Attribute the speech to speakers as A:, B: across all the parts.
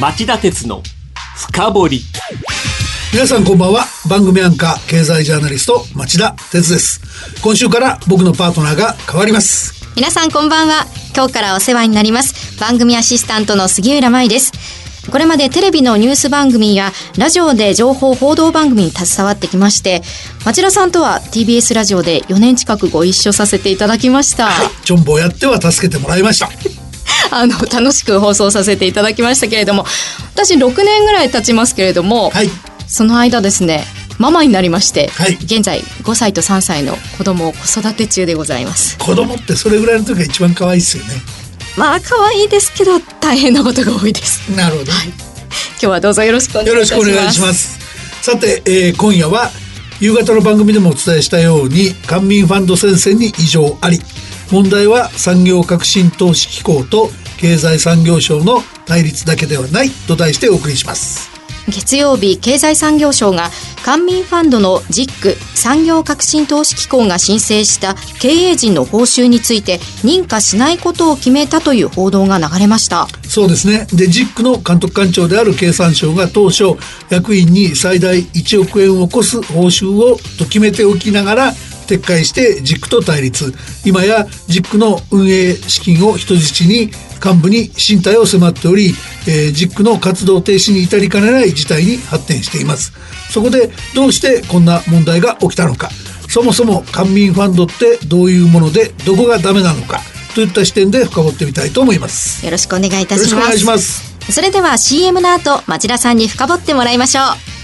A: 町田鉄の深掘り。
B: 皆さんこんばんは。番組アンカー経済ジャーナリスト町田鉄です。今週から僕のパートナーが変わります。
C: 皆さんこんばんは。今日からお世話になります。番組アシスタントの杉浦舞です。これまでテレビのニュース番組やラジオで情報報道番組に携わってきまして町田さんとは TBS ラジオで4年近くご一緒させていただきました、
B: はい。チョンボをやっては助けてもらいました
C: あの楽しく放送させていただきましたけれども私6年ぐらい経ちますけれども、
B: はい。
C: その間ですねママになりまして、
B: はい。
C: 現在5歳と3歳の子供を子育て中でございます。
B: 子供ってそれぐらいの時が一番可愛いですよね。
C: まあ可愛いですけど大変なことが多いです。
B: なるほど、
C: 今日はどうぞよろしくお願いい
B: よろ
C: たします。
B: しくお願いします。さて、えー今夜は夕方の番組でもお伝えしたように官民ファンド戦線に異常あり問題は産業革新投資機構と経済産業省の対立だけではないと題してお送りします。
C: 月曜日経済産業省が官民ファンドの JIC 産業革新投資機構が申請した経営陣の報酬について認可しないことを決めたという報道が流れました。
B: そうですね。で JIC の監督官庁である経産省が当初役員に最大1億円を超す報酬をと決めておきながら撤回して JIC と対立。今や JIC の運営資金を人質に幹部に進退を迫っており、えー、JIC の活動停止に至りかねない事態に発展しています。そこでどうしてこんな問題が起きたのか。そもそも官民ファンドってどういうものでどこがダメなのか。といった視点で深掘ってみたいと思います。
C: よろしくお願いいた
B: よろしくお願い
C: します。
B: します
C: それでは CM の後町田さんに深掘ってもらいましょう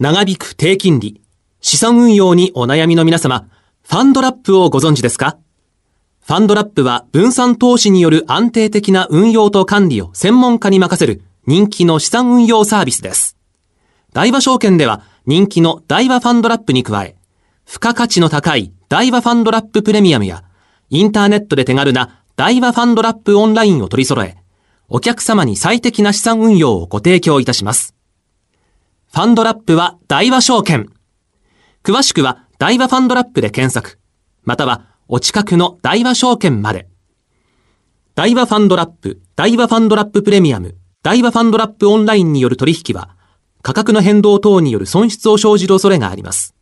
A: 長引く低金利、資産運用にお悩みの皆様、ファンドラップをご存知ですか？ファンドラップは分散投資による安定的な運用と管理を専門家に任せる人気の資産運用サービスです。大和証券では人気の大和ファンドラップに加え、付加価値の高い大和ファンドラッププレミアムや、インターネットで手軽な大和ファンドラップオンラインを取り揃え、お客様に最適な資産運用をご提供いたします。ファンドラップは大和証券。詳しくは大和ファンドラップで検索。またはお近くの大和証券まで。大和ファンドラップ、大和ファンドラッププレミアム、大和ファンドラップオンラインによる取引は、価格の変動等による損失を生じる恐れがあります。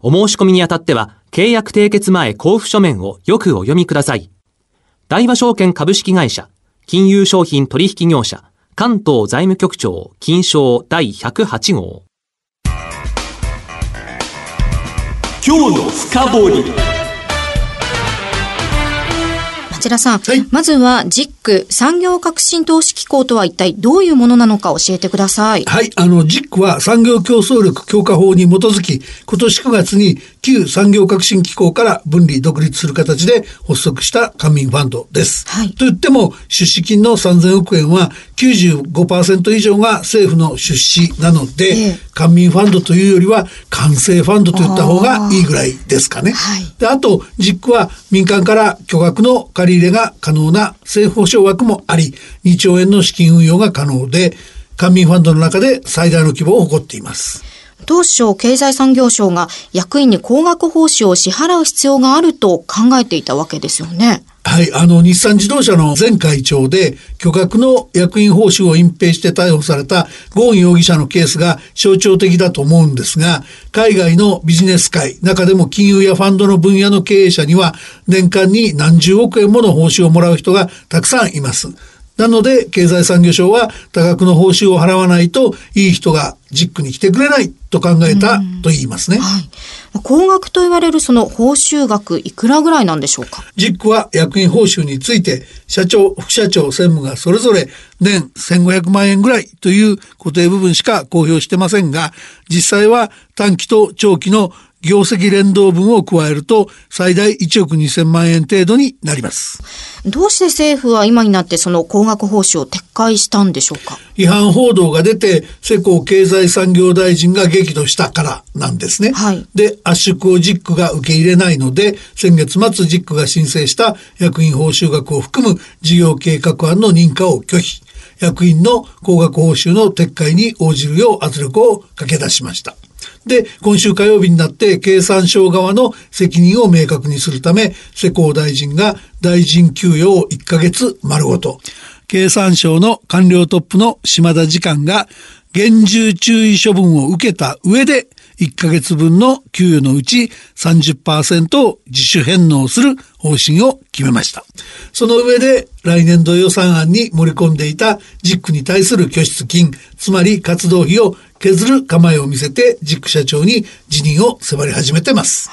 A: お申し込みにあたっては、契約締結前交付書面をよくお読みください。大和証券株式会社、金融商品取引業者、関東財務局長、金賞第108号。今日の深掘り。
C: 町田さん、
B: はい
C: まずは JIC 産業革新投資機構とは一体どういうものなのか教えてください
B: はい、あの、JIC は産業競争力強化法に基づき、今年9月に旧産業革新機構から分離独立する形で発足した官民ファンドです。
C: はい
B: と言っても、出資金の3000億円は95%以上が政府の出資なので、
C: ええ
B: 官民ファンドというよりは、官政ファンドと言った方がいいぐらいですかね。
C: はい
B: であと、JIC は民間から巨額の借り入れが可能な政府保証枠もあり、2兆円の資金運用が可能で、官民ファンドの中で最大の規模を誇っています。
C: 当初経済産業省が役員に高額報酬を支払う必要があると考えていたわけですよね
B: はい、あの、日産自動車の前会長で、巨額の役員報酬を隠蔽して逮捕されたゴーン容疑者のケースが象徴的だと思うんですが、海外のビジネス界、中でも金融やファンドの分野の経営者には、年間に何十億円もの報酬をもらう人がたくさんいます。なので、経済産業省は多額の報酬を払わないと、いい人がジックに来てくれないと考えたと言いますね。
C: はい。高額と言われるその報酬額いくらぐらいなんでしょうか？
B: ジックは役員報酬について社長、副社長、専務がそれぞれ年1500万円ぐらいという固定部分しか公表してませんが、実際は短期と長期の業績連動分を加えると最大1億2000万円程度になります。
C: どうして政府は今になってその高額報酬を撤回したんでしょうか？
B: 違反報道が出て世耕経済産業大臣が激怒したからなんですね。
C: はい
B: で、圧縮をジックが受け入れないので、先月末ジックが申請した役員報酬額を含む事業計画案の認可を拒否。役員の高額報酬の撤回に応じるよう圧力をかけ出しました。で、今週火曜日になって経産省側の責任を明確にするため、世耕大臣が大臣給与を1ヶ月丸ごと。経産省の官僚トップの島田次官が厳重注意処分を受けた上で1ヶ月分の給与のうち30%を自主返納する方針を決めました。その上で来年度予算案に盛り込んでいたジックに対する拠出金、つまり活動費を削る構えを見せてジック社長に辞任を迫り始めてます。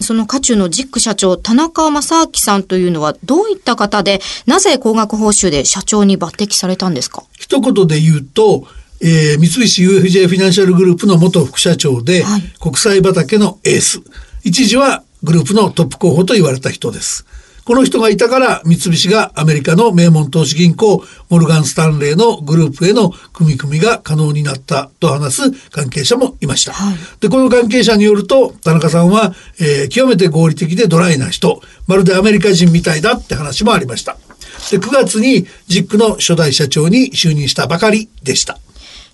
C: その渦中のジック社長、田中正明さんというのはどういった方で、なぜ高額報酬で社長に抜擢されたんですか？
B: 一言で言うと、えー、三菱 UFJ フィナンシャルグループの元副社長で、はい、国際畑のエース。一時はグループのトップ候補と言われた人です。この人がいたから三菱がアメリカの名門投資銀行モルガン・スタンレーのグループへの組み込みが可能になったと話す関係者もいました。はい、で、この関係者によると田中さんは、えー、極めて合理的でドライな人、まるでアメリカ人みたいだって話もありました。で、9月にジックの初代社長に就任したばかりでした。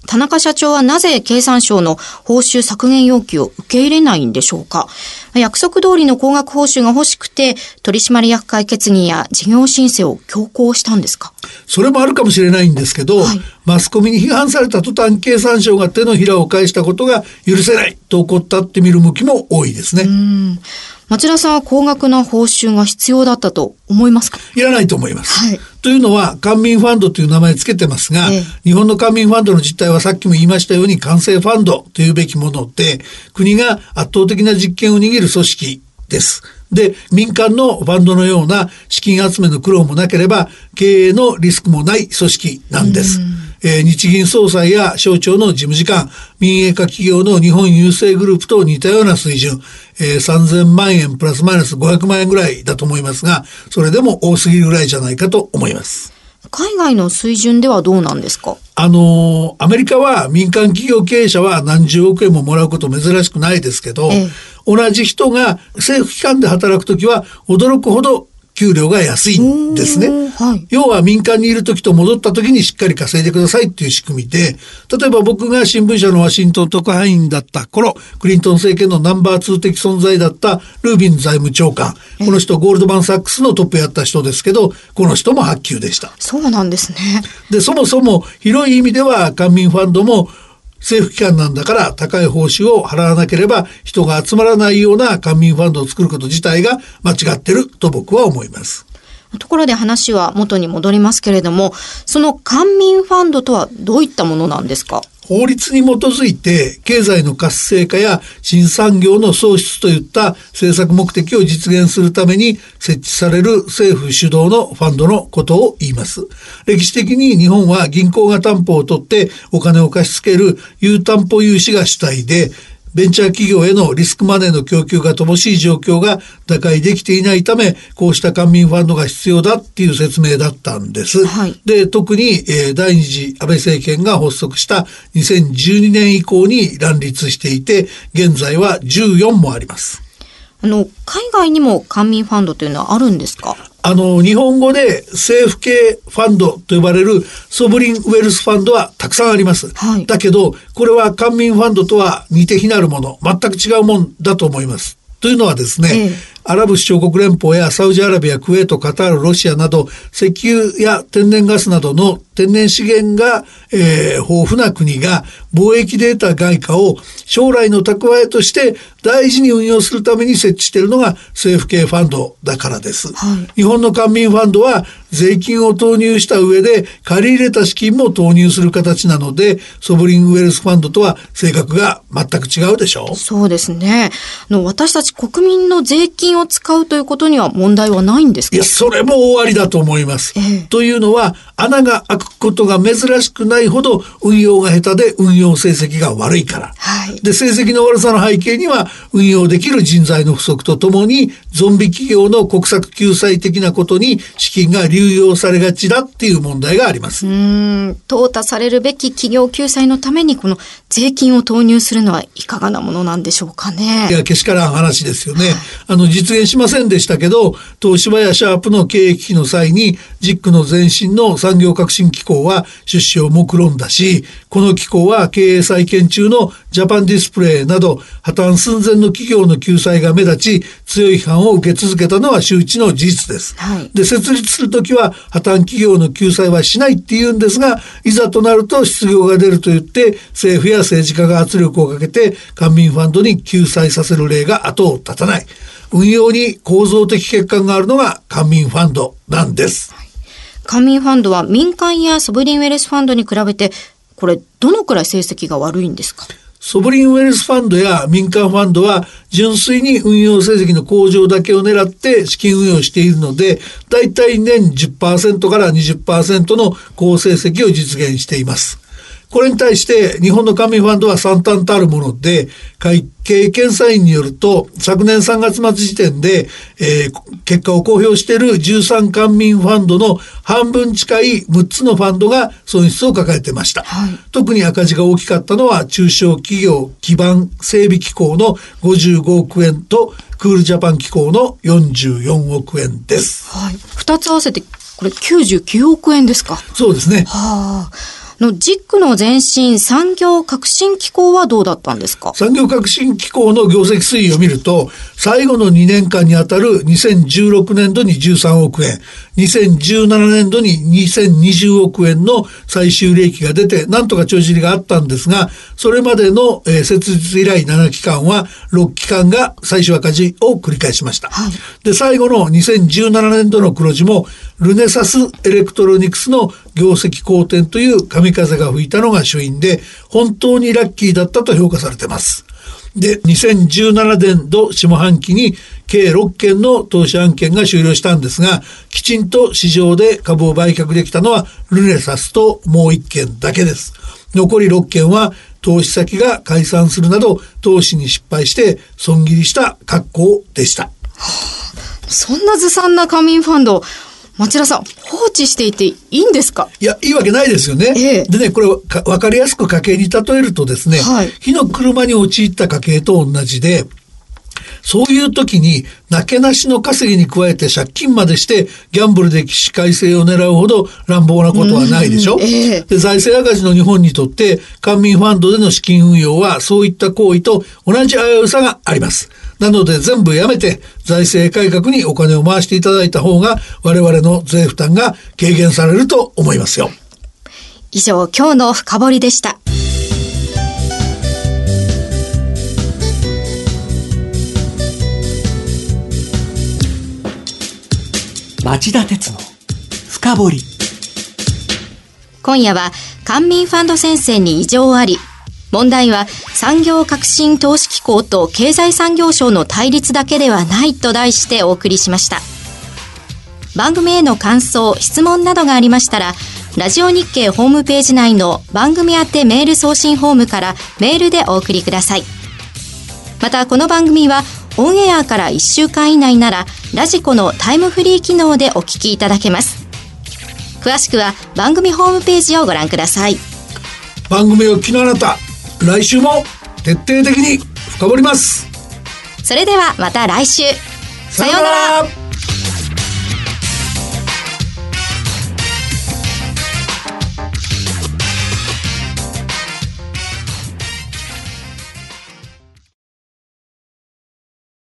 C: 田中社長はなぜ経産省の報酬削減要求を受け入れないんでしょうか？約束通りの高額報酬が欲しくて、取締役会決議や事業申請を強行したんですか？
B: それもあるかもしれないんですけど、はい、マスコミに批判された途端経産省が手のひらを返したことが許せないと怒ったって見る向きも多いですね。
C: 町田さんは高額な報酬が必要だったと思いますか？
B: いらないと思います。はい、というのは、官民ファンドという名前つけてますが、ええ、日本の官民ファンドの実態はさっきも言いましたように、官製ファンドというべきもので、国が圧倒的な実権を握る組織です。で、民間のファンドのような資金集めの苦労もなければ、経営のリスクもない組織なんです。えー、日銀総裁や省庁の事務次官、民営化企業の日本郵政グループと似たような水準、えー、3000万円プラスマイナス500万円ぐらいだと思いますが、それでも多すぎるぐらいじゃないかと思います。
C: 海外の水準ではどうなんですか？
B: あの、アメリカは民間企業経営者は何十億円ももらうこと珍しくないですけど、ええ、同じ人が政府機関で働くときは驚くほど給料が安いんですね。はい、要は民間にいる時と戻った時にしっかり稼いでくださいっていう仕組みで、例えば僕が新聞社のワシントン特派員だった頃、クリントン政権のナンバー2的存在だったルービン財務長官。この人ゴールドマンサックスのトップやった人ですけど、この人も発給でした。
C: そうなんですね。
B: で、そもそも広い意味では官民ファンドも政府機関なんだから高い報酬を払わなければ人が集まらないような官民ファンドを作ること自体が間違ってると僕は思います。
C: ところで話は元に戻りますけれども、その官民ファンドとはどういったものなんですか？
B: 法律に基づいて経済の活性化や新産業の創出といった政策目的を実現するために設置される政府主導のファンドのことを言います。歴史的に日本は銀行が担保を取ってお金を貸し付ける有担保融資が主体でベンチャー企業へのリスクマネーの供給が乏しい状況が打開できていないため、こうした官民ファンドが必要だっていう説明だったんです。はい、で、特に、えー、第二次安倍政権が発足した2012年以降に乱立していて、現在は14もあります。
C: あの、海外にも官民ファンドというのはあるんですか？
B: あの、日本語で政府系ファンドと呼ばれるソブリンウェルスファンドはたくさんあります。はい、だけど、これは官民ファンドとは似て非なるもの、全く違うもんだと思います。というのはですね、ええ、アラブ首長国連邦やサウジアラビア、クウェート、カタール、ロシアなど、石油や天然ガスなどの天然資源が、えー、豊富な国が貿易データ外貨を将来の蓄えとして大事に運用するために設置しているのが政府系ファンドだからです。はい、日本の官民ファンドは税金を投入した上で借り入れた資金も投入する形なので、ソブリンウェルスファンドとは性格が全く違うでしょう
C: そうですね。あの私たち国民の税金を使うということには問題はないんですか
B: いや、それも終わりだと思います。えー、というのは、穴が開くことが珍しくないほど運用が下手で運用成績が悪いから。はい、で、成績の悪さの背景には運用できる人材の不足とともにゾンビ企業の国策救済的なことに資金が流用されがちだっていう問題があります。う
C: ん、淘汰されるべき企業救済のためにこの税金を投入するのはいかがなものなんでしょうかね。
B: いや、けしからん話ですよね。はい、あの、実現しませんでしたけど、東芝やシャープの経営危機の際に、ジックの前身の産業革新機構は出資を目論んだし、この機構はは経営再建中のジャパンディスプレイなど破綻寸前の企業の救済が目立ち強い批判を受け続けたのは周知の事実です。はい、で設立するときは破綻企業の救済はしないって言うんですがいざとなると失業が出ると言って政府や政治家が圧力をかけて官民ファンドに救済させる例が後を絶たない。運用に構造的欠陥があるのが官民ファンドなんです。
C: 官民ファンドは民間やソブリンウェルスファンドに比べて、これどのくらい成績が悪いんですか？
B: ソブリンウェルスファンドや民間ファンドは純粋に運用成績の向上だけを狙って資金運用しているので、だいたい年10%から20%の好成績を実現しています。これに対して日本の官民ファンドは惨憺たるもので、会計検査院によると、昨年3月末時点で、えー、結果を公表している13官民ファンドの半分近い6つのファンドが損失を抱えてました。はい、特に赤字が大きかったのは中小企業基盤整備機構の55億円とクールジャパン機構の44億円です。
C: はい。二つ合わせてこれ99億円ですか？
B: そうですね。
C: はあ。のジックの前身産業革新機構はどうだったんですか？
B: 産業革新機構の業績推移を見ると、最後の2年間にあたる2016年度に13億円、2017年度に2020億円の最終利益が出て、なんとか帳尻があったんですが、それまでの、えー、設立以来7期間は、6期間が最終赤字を繰り返しました。はい、で、最後の2017年度の黒字も、ルネサスエレクトロニクスの業績好転という神風が吹いたのが主因で、本当にラッキーだったと評価されています。で、2017年度下半期に計6件の投資案件が終了したんですが、きちんと市場で株を売却できたのはルネサスともう1件だけです。残り6件は投資先が解散するなど投資に失敗して損切りした格好でした。
C: そんなずさんな仮眠ファンド、町田さん、放置していていいんですか？
B: いや、いいわけないですよね。ええ、でね、これわかりやすく家計に例えるとですね、はい、火の車に陥った家計と同じで、そういう時に、なけなしの稼ぎに加えて借金までして、ギャンブルで起死回生を狙うほど乱暴なことはないでしょ、えで財政赤字の日本にとって、官民ファンドでの資金運用は、そういった行為と同じ危うさがあります。なので全部やめて財政改革にお金を回していただいた方が我々の税負担が軽減されると思いますよ。
C: 以上、今日の深掘りでした。
A: 町田鉄の深掘り。
C: 今夜は官民ファンド先生に異常あり問題は産業革新投資機構と経済産業省の対立だけではないと題してお送りしました。番組への感想、質問などがありましたら、ラジオ日経ホームページ内の番組宛てメール送信フォームからメールでお送りください。また、この番組はオンエアから1週間以内なら、ラジコのタイムフリー機能でお聞きいただけます。詳しくは番組ホームページをご覧ください。
B: 番組を聞きのあなた、来週も徹底的に深掘ります
C: それではまた来週
B: さようなら